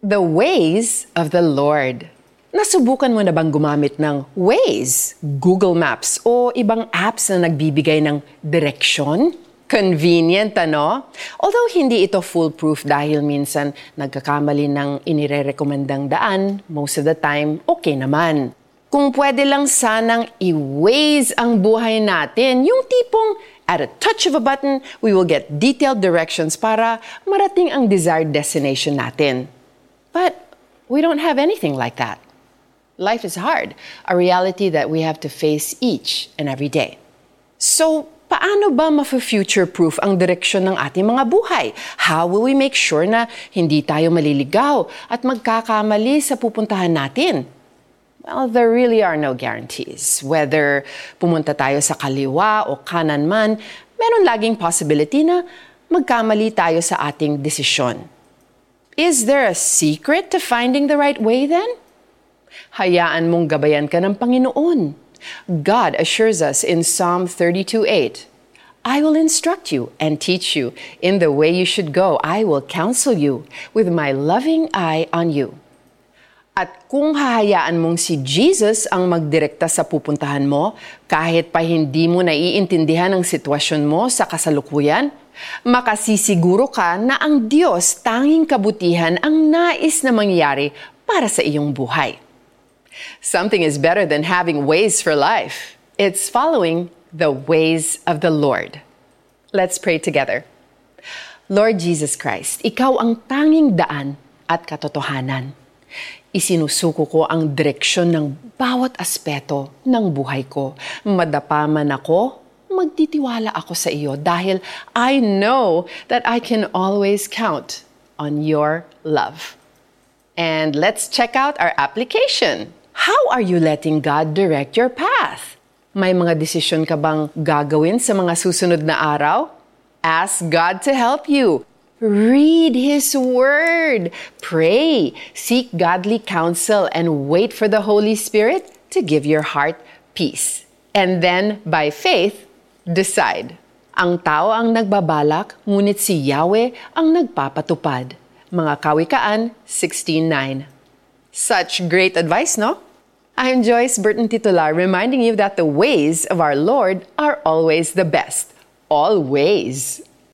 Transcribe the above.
The ways of the Lord. Nasubukan mo na bang gumamit ng Waze, Google Maps o ibang apps na nagbibigay ng direksyon? Convenient, ano? Although hindi ito foolproof dahil minsan nagkakamali ng inirerekomendang daan, most of the time, okay naman. Kung pwede lang sanang i-waze ang buhay natin, yung tipong at a touch of a button, we will get detailed directions para marating ang desired destination natin. We don't have anything like that. Life is hard, a reality that we have to face each and every day. So, paano ba ma-future-proof ang direksyon ng ating mga buhay? How will we make sure na hindi tayo maliligaw at magkakamali sa pupuntahan natin? Well, there really are no guarantees. Whether pumunta tayo sa kaliwa o kanan man, meron laging possibility na magkamali tayo sa ating desisyon. Is there a secret to finding the right way then? Hayaan mong gabayan ka ng Panginoon. God assures us in Psalm 32:8, I will instruct you and teach you in the way you should go. I will counsel you with my loving eye on you. At kung hahayaan mong si Jesus ang magdirekta sa pupuntahan mo, kahit pa hindi mo naiintindihan ang sitwasyon mo sa kasalukuyan, makasisiguro ka na ang Diyos tanging kabutihan ang nais na mangyari para sa iyong buhay. Something is better than having ways for life. It's following the ways of the Lord. Let's pray together. Lord Jesus Christ, Ikaw ang tanging daan at katotohanan. Isinusuko ko ang direksyon ng bawat aspeto ng buhay ko. Madapa man ako, magtitiwala ako sa iyo dahil I know that I can always count on your love. And let's check out our application. How are you letting God direct your path? May mga desisyon ka bang gagawin sa mga susunod na araw? Ask God to help you. Read His Word. Pray. Seek godly counsel and wait for the Holy Spirit to give your heart peace. And then, by faith, decide. Ang tao ang nagbabalak, ngunit si Yahweh ang nagpapatupad. Mga Kawikaan 16.9 Such great advice, no? I'm Joyce Burton Titular, reminding you that the ways of our Lord are always the best. Always.